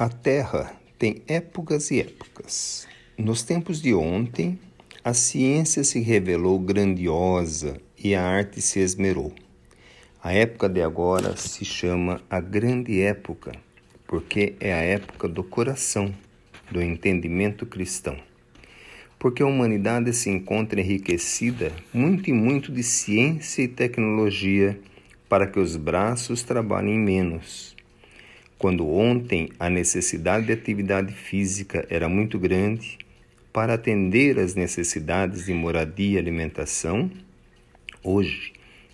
A Terra tem épocas e épocas. Nos tempos de ontem, a ciência se revelou grandiosa e a arte se esmerou. A época de agora se chama a Grande Época, porque é a época do coração, do entendimento cristão. Porque a humanidade se encontra enriquecida muito e muito de ciência e tecnologia para que os braços trabalhem menos quando ontem a necessidade de atividade física era muito grande para atender às necessidades de moradia e alimentação, hoje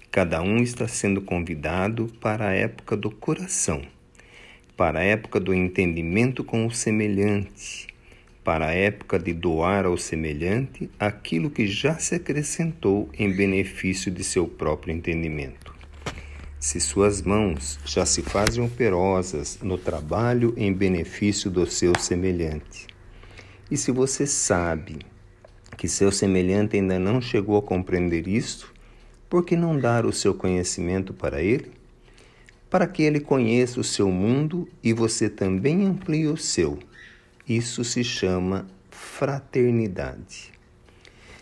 cada um está sendo convidado para a época do coração, para a época do entendimento com o semelhante, para a época de doar ao semelhante aquilo que já se acrescentou em benefício de seu próprio entendimento. Se suas mãos já se fazem operosas no trabalho em benefício do seu semelhante, e se você sabe que seu semelhante ainda não chegou a compreender isto, por que não dar o seu conhecimento para ele? Para que ele conheça o seu mundo e você também amplie o seu. Isso se chama fraternidade.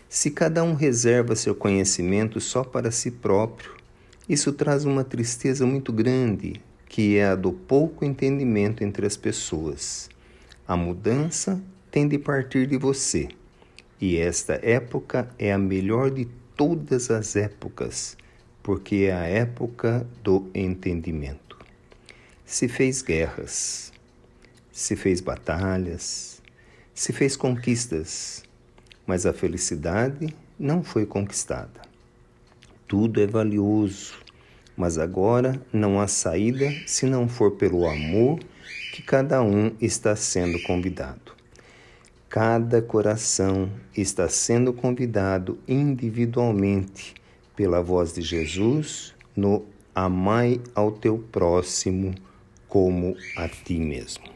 Se cada um reserva seu conhecimento só para si próprio, isso traz uma tristeza muito grande, que é a do pouco entendimento entre as pessoas. A mudança tem de partir de você, e esta época é a melhor de todas as épocas, porque é a época do entendimento. Se fez guerras, se fez batalhas, se fez conquistas, mas a felicidade não foi conquistada. Tudo é valioso, mas agora não há saída se não for pelo amor que cada um está sendo convidado. Cada coração está sendo convidado individualmente pela voz de Jesus no Amai ao teu próximo como a ti mesmo.